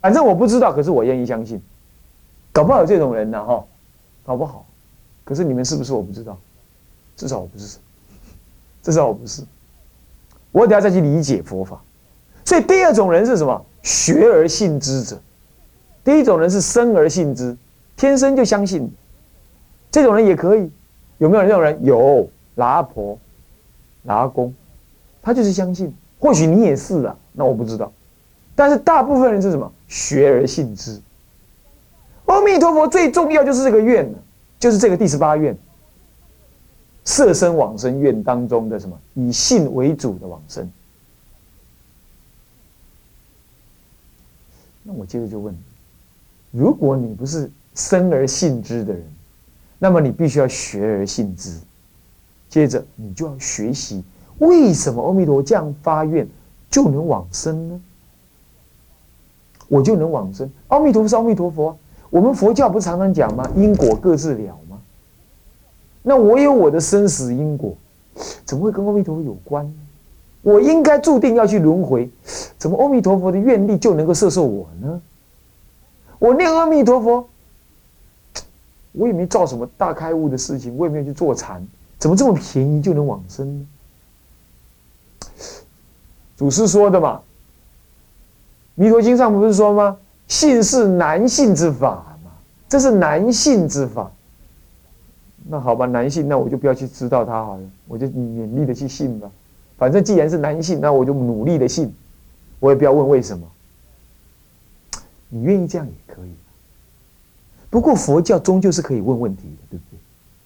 反正我不知道，可是我愿意相信。搞不好有这种人呢，哈，搞不好。可是你们是不是我不知道？至少我不是，至少我不是。我等下再去理解佛法。所以第二种人是什么？学而信之者。第一种人是生而信之，天生就相信。这种人也可以。有没有这种人？有，拉婆、拉公，他就是相信。或许你也是啊，那我不知道。但是大部分人是什么？学而信之。阿弥陀佛最重要就是这个愿就是这个第十八愿，色身往生愿当中的什么？以信为主的往生。那我接着就问：如果你不是生而信之的人？那么你必须要学而信之，接着你就要学习为什么阿弥陀这样发愿就能往生呢？我就能往生。阿弥陀佛是阿弥陀佛，我们佛教不是常常讲吗？因果各自了吗？那我有我的生死因果，怎么会跟阿弥陀佛有关呢？我应该注定要去轮回，怎么阿弥陀佛的愿力就能够摄受我呢？我念阿弥陀佛。我也没造什么大开悟的事情，我也没有去坐禅，怎么这么便宜就能往生呢？祖师说的嘛，《弥陀经》上不是说吗？信是难信之法嘛，这是难信之法。那好吧，难信，那我就不要去知道它好了，我就勉力的去信吧。反正既然是难信，那我就努力的信，我也不要问为什么。你愿意这样也可以。不过佛教终究是可以问问题的，对不对？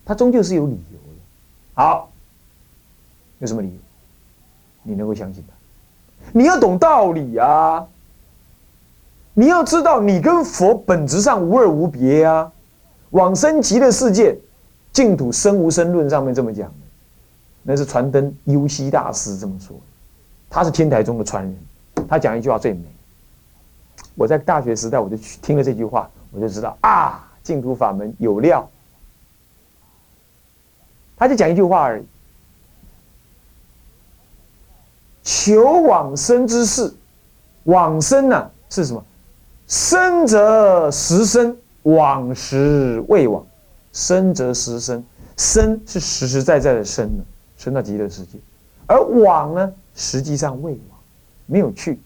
它终究是有理由的。好，有什么理由？你能够相信他？你要懂道理啊！你要知道，你跟佛本质上无二无别啊！往生极乐世界，净土生无生论上面这么讲的，那是传灯优西大师这么说。他是天台宗的传人，他讲一句话最美。我在大学时代我就听了这句话。我就知道啊，净土法门有料。他就讲一句话而已：求往生之事，往生呢是什么？生则实生，往时未往。生则实生，生是实实在在的生了，生到极乐世界；而往呢，实际上未往，没有去。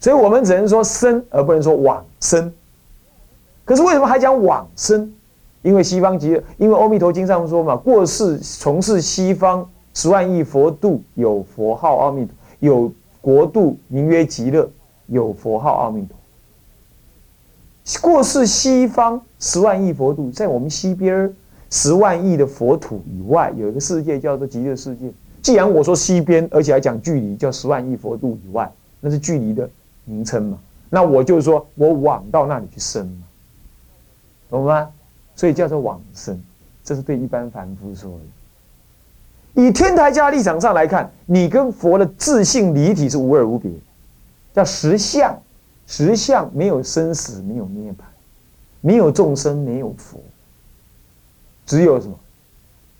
所以我们只能说生，而不能说往生。可是为什么还讲往生？因为西方极乐，因为《阿弥陀经》上说嘛，过世从事西方十万亿佛度，有佛号阿弥陀，有国度名曰极乐，有佛号阿弥陀。过世西方十万亿佛度，在我们西边十万亿的佛土以外，有一个世界叫做极乐世界。既然我说西边，而且还讲距离，叫十万亿佛度以外，那是距离的名称嘛？那我就是说我往到那里去生嘛。懂吗？所以叫做往生，这是对一般凡夫说的。以天台家立场上来看，你跟佛的自性离体是无二无别，叫实相。实相没有生死，没有涅槃，没有众生，没有佛，只有什么？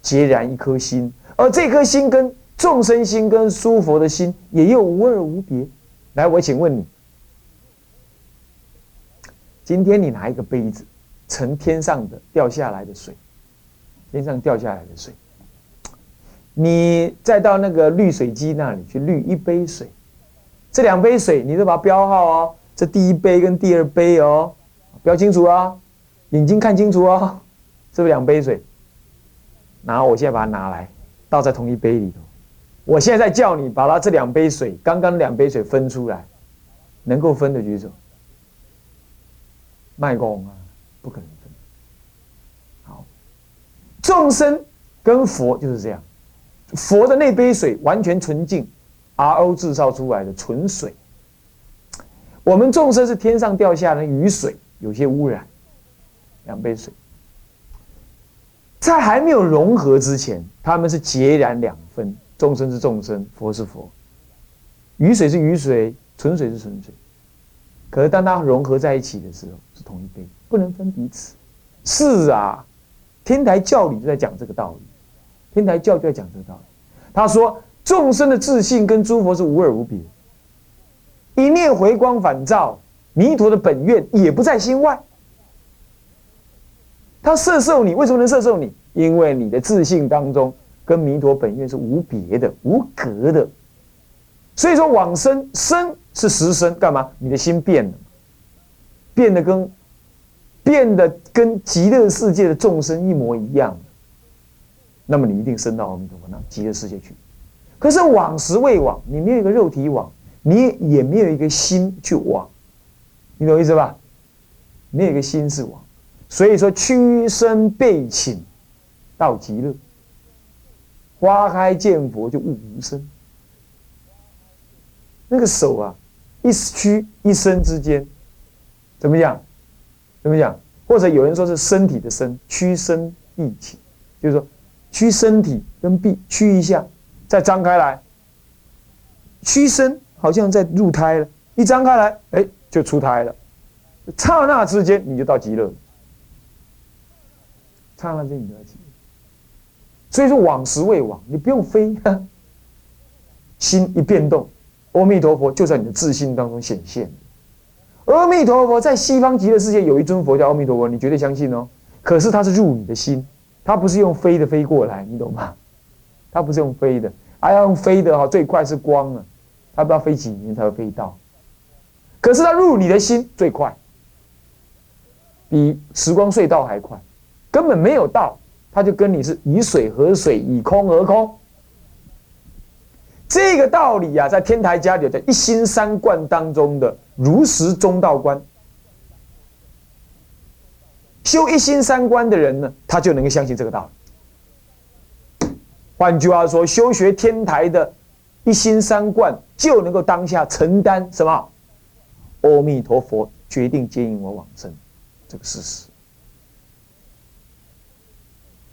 孑然一颗心。而这颗心跟众生心、跟诸佛的心也又无二无别。来，我请问你，今天你拿一个杯子。盛天上的掉下来的水，天上掉下来的水，你再到那个滤水机那里去滤一杯水，这两杯水你都把它标号哦，这第一杯跟第二杯哦，标清楚啊，眼睛看清楚哦，是不是两杯水？然后我现在把它拿来倒在同一杯里头，我现在在叫你把它这两杯水，刚刚两杯水分出来，能够分的举手，卖公啊。不可能分。好，众生跟佛就是这样，佛的那杯水完全纯净，RO 制造出来的纯水。我们众生是天上掉下的雨水，有些污染。两杯水，在还没有融合之前，他们是截然两分。众生是众生，佛是佛。雨水是雨水，纯水是纯水。可是当它融合在一起的时候，是同一杯。不能分彼此，是啊，天台教理就在讲这个道理，天台教就在讲这个道理。他说，众生的自信跟诸佛是无二无别，一念回光返照，弥陀的本愿也不在心外。他摄受你，为什么能摄受你？因为你的自信当中跟弥陀本愿是无别的、无隔的。所以说往生生是实生，干嘛？你的心变了，变得跟变得跟极乐世界的众生一模一样。那么你一定升到阿弥陀佛那极乐世界去。可是往时未往，你没有一个肉体往，你也没有一个心去往，你懂意思吧？没有一个心是往，所以说屈身背请到极乐，花开见佛就悟无生。那个手啊，一屈一伸之间，怎么样？怎么样？或者有人说是身体的身，屈伸一起，就是说屈身体跟臂屈一下，再张开来，屈伸好像在入胎了，一张开来，哎，就出胎了。刹那之间你就到极乐，刹那之间你就到极乐。所以说往时未往，你不用飞，心一变动。阿弥陀佛就在你的自信当中显现。阿弥陀佛在西方极乐世界有一尊佛叫阿弥陀佛，你绝对相信哦。可是他是入你的心，他不是用飞的飞过来，你懂吗？他不是用飞的，还要用飞的哈，最快是光啊，他不知道飞几年才会飞到。可是他入你的心最快，比时光隧道还快，根本没有到，他就跟你是以水合水，以空而空。这个道理呀，在天台家里的一心三观当中的如实中道观，修一心三观的人呢，他就能够相信这个道理。换句话说，修学天台的一心三观，就能够当下承担什么？阿弥陀佛决定接引我往生这个事实。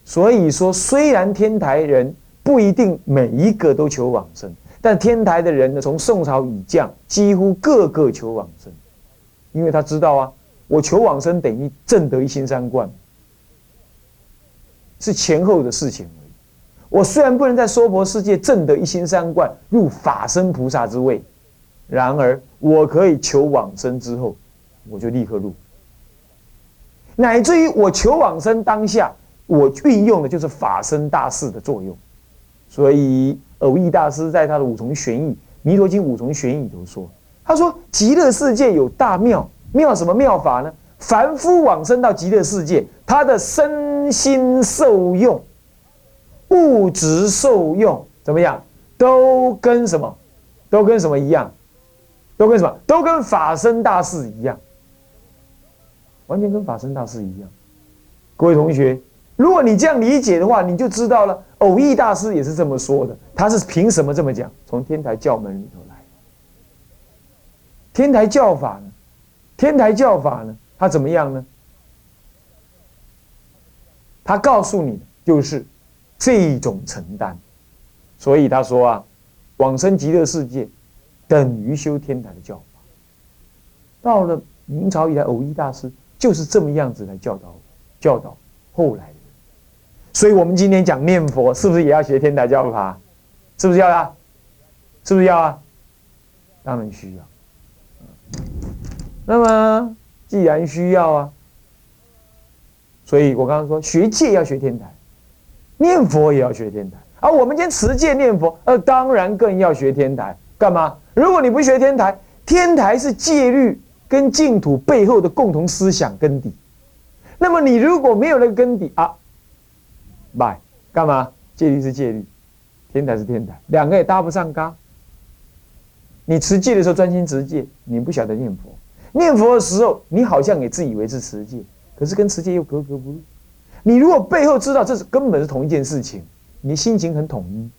所以说，虽然天台人。不一定每一个都求往生，但天台的人呢，从宋朝以降，几乎个个求往生，因为他知道啊，我求往生等于正得一心三观，是前后的事情。我虽然不能在娑婆世界正得一心三观，入法身菩萨之位，然而我可以求往生之后，我就立刻入，乃至于我求往生当下，我运用的就是法身大士的作用。所以，偶益大师在他的五重玄义《弥陀经》五重玄义都说：“他说极乐世界有大妙，妙什么妙法呢？凡夫往生到极乐世界，他的身心受用、物质受用怎么样？都跟什么？都跟什么一样？都跟什么？都跟法身大士一样，完全跟法身大士一样。各位同学。”如果你这样理解的话，你就知道了。偶益大师也是这么说的，他是凭什么这么讲？从天台教门里头来。天台教法呢？天台教法呢？他怎么样呢？他告诉你，就是这种承担。所以他说啊，往生极乐世界，等于修天台的教法。到了明朝以来，偶益大师就是这么样子来教导，教导后来人。所以，我们今天讲念佛，是不是也要学天台教法？是不是要啊？是不是要啊？当然需要。那么，既然需要啊，所以我刚刚说学戒要学天台，念佛也要学天台。而我们今天持戒念佛，呃，当然更要学天台。干嘛？如果你不学天台，天台是戒律跟净土背后的共同思想根底。那么，你如果没有那个根底啊？拜干嘛？戒律是戒律，天台是天台，两个也搭不上嘎。你持戒的时候专心持戒，你不晓得念佛；念佛的时候，你好像也自以为是持戒，可是跟持戒又格格不入。你如果背后知道这是根本是同一件事情，你心情很统一。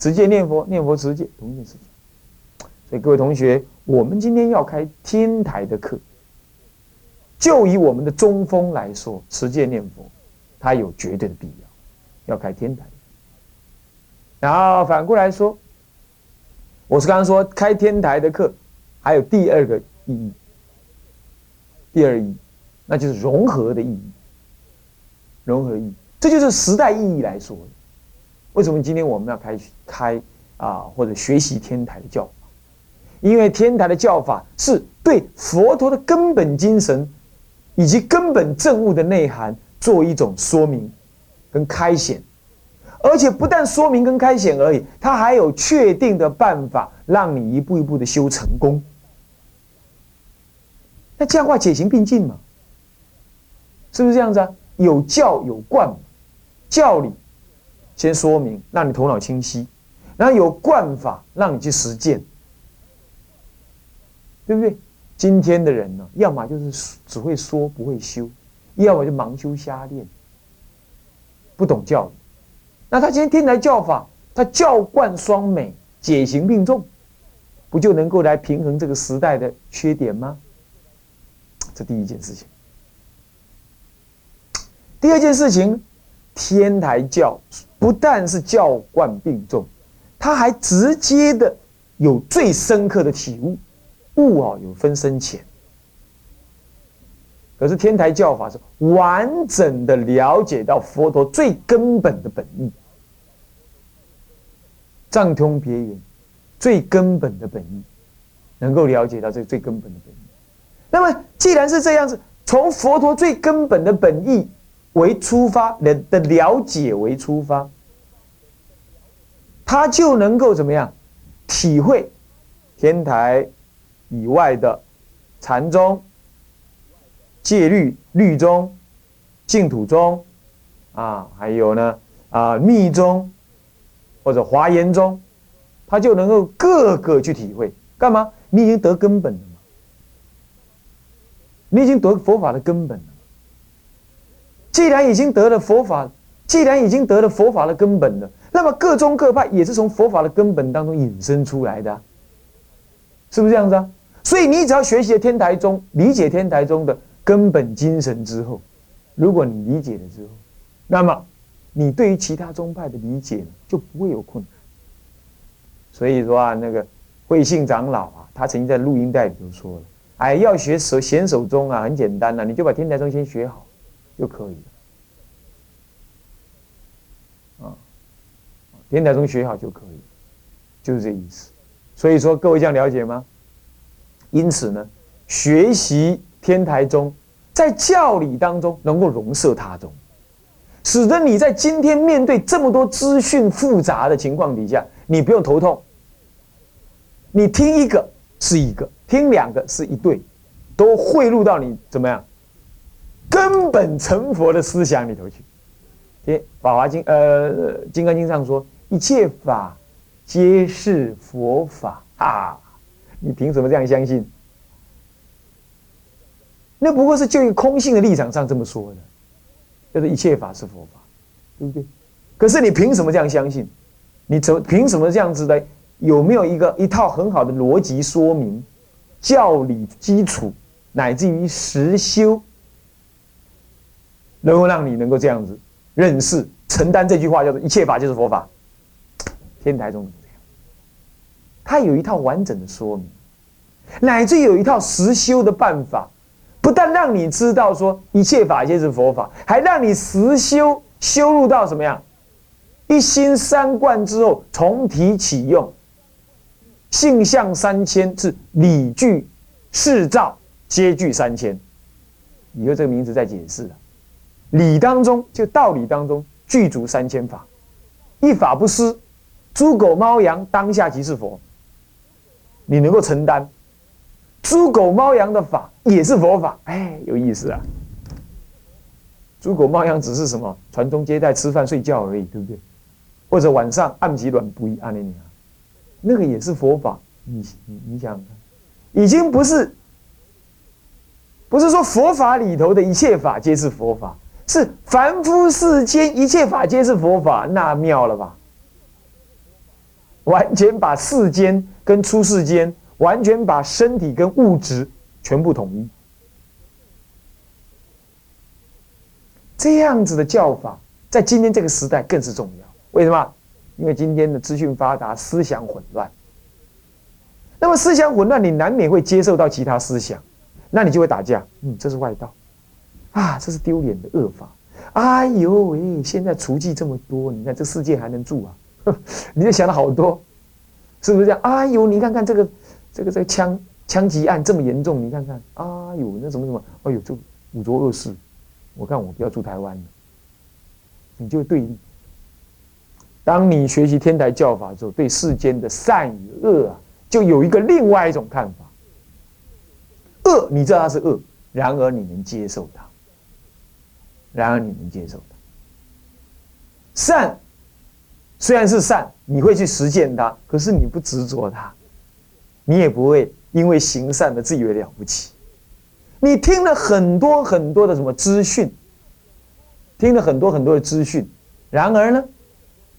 持戒念佛，念佛持戒，同一件事情。所以各位同学，我们今天要开天台的课，就以我们的中锋来说，持戒念佛。它有绝对的必要，要开天台。然后反过来说，我是刚刚说开天台的课，还有第二个意义，第二意义，那就是融合的意义。融合意义，这就是时代意义来说的。为什么今天我们要开开啊，或者学习天台的教法？因为天台的教法是对佛陀的根本精神以及根本正悟的内涵做一种说明跟开显，而且不但说明跟开显而已，它还有确定的办法让你一步一步的修成功。那这样话解行并进嘛？是不是这样子啊？有教有贯，教理先说明，让你头脑清晰，然后有贯法让你去实践，对不对？今天的人呢，要么就是只会说不会修，要么就盲修瞎练，不懂教理。那他今天天台教法，他教贯双美，解行并重，不就能够来平衡这个时代的缺点吗？这第一件事情。第二件事情，天台教不但是教贯并重，他还直接的有最深刻的体悟，悟啊有分深浅。可是天台教法是完整的了解到佛陀最根本的本意，藏通别圆，最根本的本意，能够了解到这个最根本的本意。那么既然是这样子，从佛陀最根本的本意。为出发的的了解为出发，他就能够怎么样体会天台以外的禅宗、戒律律宗、净土宗啊，还有呢啊密宗或者华严宗，他就能够各个去体会。干嘛？你已经得根本了嘛？你已经得佛法的根本了。既然已经得了佛法，既然已经得了佛法的根本了，那么各宗各派也是从佛法的根本当中引申出来的，是不是这样子啊？所以你只要学习了天台宗，理解天台宗的根本精神之后，如果你理解了之后，那么你对于其他宗派的理解，就不会有困难。所以说啊，那个慧信长老啊，他曾经在录音带里头说了：“哎，要学守显守宗啊，很简单呐，你就把天台宗先学好。”就可以了，啊，天台宗学好就可以，就是这意思。所以说，各位这样了解吗？因此呢，学习天台宗，在教理当中能够融摄他中，使得你在今天面对这么多资讯复杂的情况底下，你不用头痛。你听一个是一个，听两个是一对，都汇入到你怎么样？根本成佛的思想里头去，《《法华经》呃，《金刚经》上说，一切法皆是佛法啊！你凭什么这样相信？那不过是就一个空性的立场上这么说的，就是一切法是佛法，对不对？可是你凭什么这样相信？你怎凭什么这样子的？有没有一个一套很好的逻辑说明、教理基础，乃至于实修？能够让你能够这样子认识、承担这句话，叫做“一切法就是佛法”。天台宗怎么样？他有一套完整的说明，乃至有一套实修的办法，不但让你知道说一切法皆是佛法，还让你实修修入到什么样？一心三观之后，重提启用，性相三千是理具事照皆具三千。以后这个名字再解释。理当中，就道理当中具足三千法，一法不失，猪狗猫羊当下即是佛。你能够承担，猪狗猫羊的法也是佛法，哎，有意思啊！猪狗猫羊只是什么传宗接代、吃饭睡觉而已，对不对？或者晚上暗极卵不一安尼尼啊，那个也是佛法。你你你想想看，已经不是不是说佛法里头的一切法皆是佛法。是凡夫世间一切法皆是佛法，那妙了吧？完全把世间跟出世间，完全把身体跟物质全部统一，这样子的教法，在今天这个时代更是重要。为什么？因为今天的资讯发达，思想混乱。那么思想混乱，你难免会接受到其他思想，那你就会打架。嗯，这是外道。啊，这是丢脸的恶法！哎呦喂，现在厨具这么多，你看这世界还能住啊？你就想了好多，是不是这样？哎呦，你看看这个这个这个枪枪击案这么严重，你看看，哎呦，那什么什么，哎呦，这五浊恶世，我看我不要住台湾了，你就对立。当你学习天台教法之后，对世间的善与恶啊，就有一个另外一种看法。恶，你知道它是恶，然而你能接受它，然而你能接受它。善虽然是善，你会去实践它，可是你不执着它，你也不会因为行善的自以为了不起。你听了很多很多的什么资讯，听了很多很多的资讯，然而呢？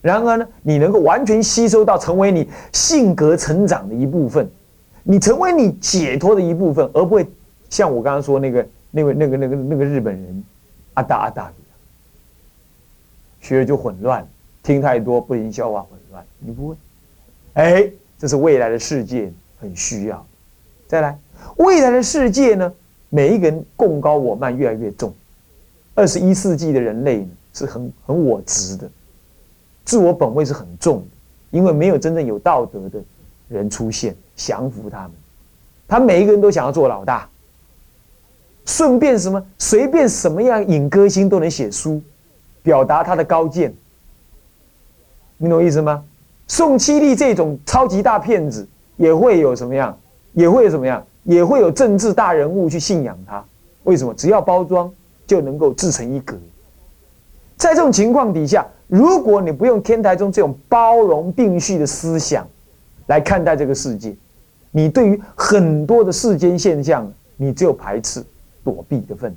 然而呢，你能够完全吸收到，成为你性格成长的一部分，你成为你解脱的一部分，而不会像我刚刚说那个那位那个那个那个日本人阿达阿达一样，学了就混乱，听太多不能消化混乱，你不会。哎，这是未来的世界很需要。再来，未来的世界呢，每一个人共高我慢越来越重，二十一世纪的人类呢是很很我执的。自我本位是很重的，因为没有真正有道德的人出现降服他们，他每一个人都想要做老大，顺便什么随便什么样影歌星都能写书，表达他的高见，你懂意思吗？宋七力这种超级大骗子也会有什么样？也会有什么样？也会有政治大人物去信仰他？为什么？只要包装就能够自成一格。在这种情况底下。如果你不用天台中这种包容并蓄的思想来看待这个世界，你对于很多的世间现象，你只有排斥、躲避的份。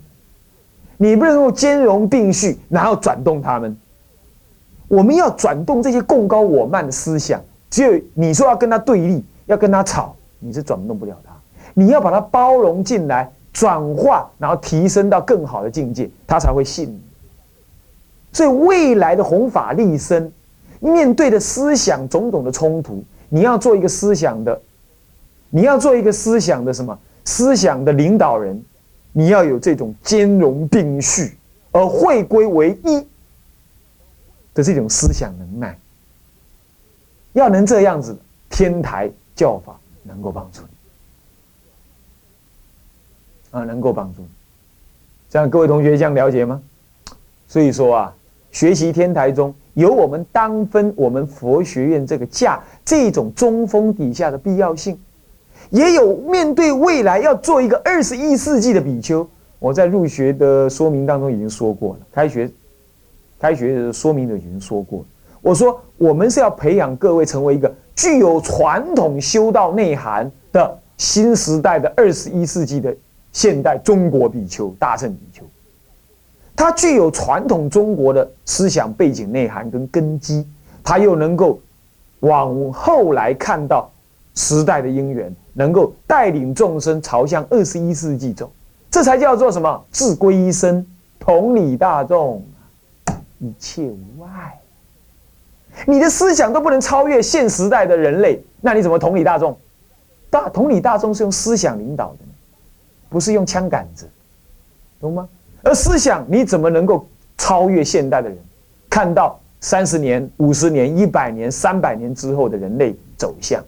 你不能够兼容并蓄，然后转动他们。我们要转动这些共高我慢的思想，只有你说要跟他对立，要跟他吵，你是转动不了他。你要把它包容进来，转化，然后提升到更好的境界，他才会信你。所以未来的弘法立身，面对的思想种种的冲突，你要做一个思想的，你要做一个思想的什么？思想的领导人，你要有这种兼容并蓄而汇归为一的这种思想能耐。要能这样子，天台教法能够帮助你啊，能够帮助你。这样各位同学这样了解吗？所以说啊。学习天台中有我们当分我们佛学院这个架这种中锋底下的必要性，也有面对未来要做一个二十一世纪的比丘。我在入学的说明当中已经说过了，开学开学的说明都已经说过了。我说我们是要培养各位成为一个具有传统修道内涵的新时代的二十一世纪的现代中国比丘大乘比丘。它具有传统中国的思想背景内涵跟根基，它又能够往后来看到时代的因缘，能够带领众生朝向二十一世纪走，这才叫做什么？自归一生，同理大众，一切无碍。你的思想都不能超越现时代的人类，那你怎么同理大众？大同理大众是用思想领导的，不是用枪杆子，懂吗？而思想你怎么能够超越现代的人，看到三十年、五十年、一百年、三百年之后的人类走向？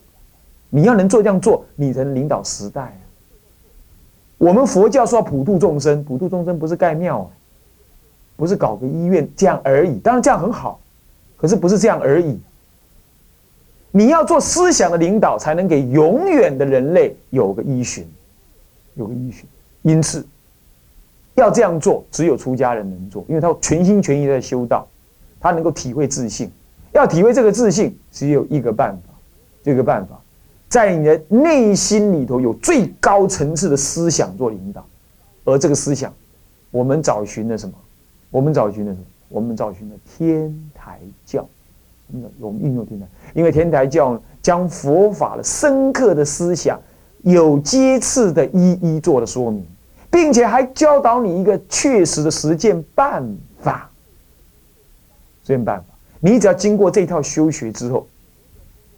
你要能做这样做，你才能领导时代啊！我们佛教说要普度众生，普度众生不是盖庙，不是搞个医院这样而已。当然这样很好，可是不是这样而已。你要做思想的领导，才能给永远的人类有个依循，有个依循。因此。要这样做，只有出家人能做，因为他全心全意在修道，他能够体会自信。要体会这个自信，只有一个办法，这个办法，在你的内心里头有最高层次的思想做引导，而这个思想，我们找寻的什么？我们找寻的什么？我们找寻的天台教。我们运用天台，因为天台教将佛法的深刻的思想，有阶次的一一做了说明。并且还教导你一个确实的实践办法。实践办法，你只要经过这套修学之后，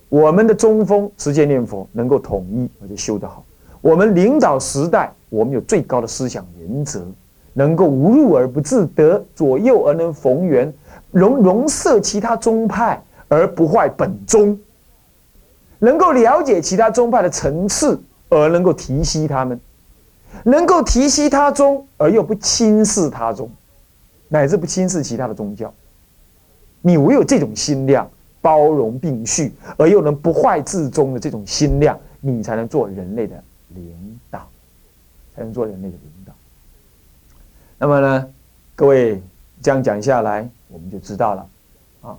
我们的中锋持戒念佛能够统一而且修得好。我们领导时代，我们有最高的思想原则，能够无入而不自得，左右而能逢源，容容摄其他宗派而不坏本宗。能够了解其他宗派的层次，而能够提携他们，能够提携他宗，而又不轻视他宗，乃至不轻视其他的宗教。你唯有这种心量，包容并蓄，而又能不坏自中的这种心量，你才能做人类的领导，才能做人类的领导。那么呢，各位这样讲下来，我们就知道了，啊，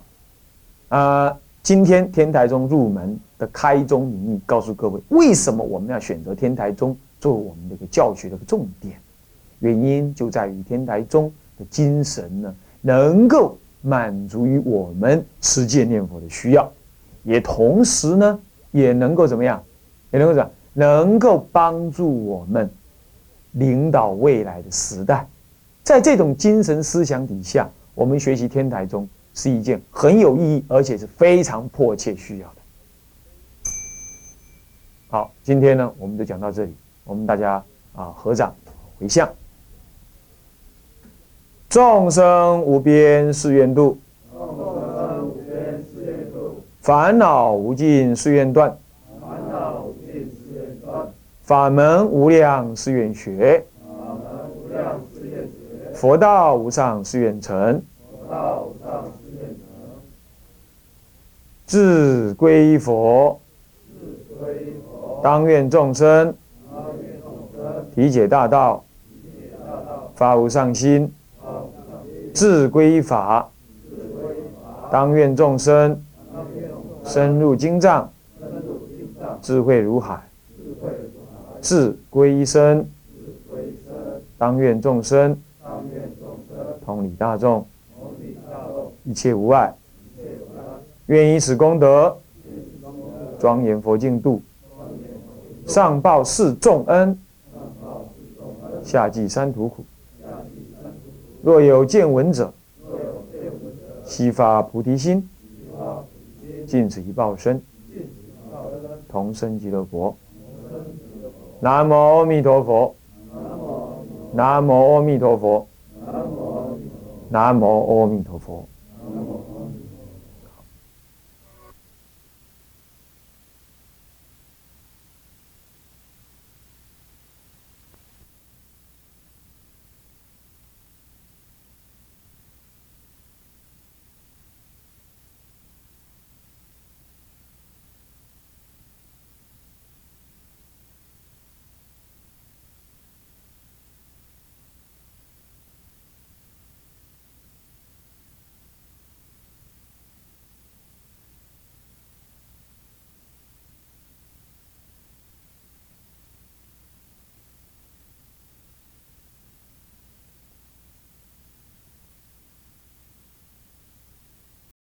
啊，今天天台宗入门的开宗明义，告诉各位为什么我们要选择天台宗作为我们的一个教学的重点，原因就在于天台宗的精神呢，能够。满足于我们持戒念佛的需要，也同时呢，也能够怎么样？也能够怎？能够帮助我们领导未来的时代。在这种精神思想底下，我们学习天台宗是一件很有意义，而且是非常迫切需要的。好，今天呢，我们就讲到这里。我们大家啊，合掌回向。众生无边誓愿度，烦恼无尽誓愿断，法门无量誓愿学，佛道无上誓愿成，自归佛，当愿众生。理解大道，发无上心。自归法，当愿众生深入经藏，智慧如海；自归身，当愿众生同理大众，一切无碍。愿以此功德，庄严佛净土，上报四重恩，下济三途苦。若有见闻者，悉发菩提心，尽此一报身，同生极乐国。南无阿弥陀佛。南无阿弥陀佛。南无阿弥陀佛。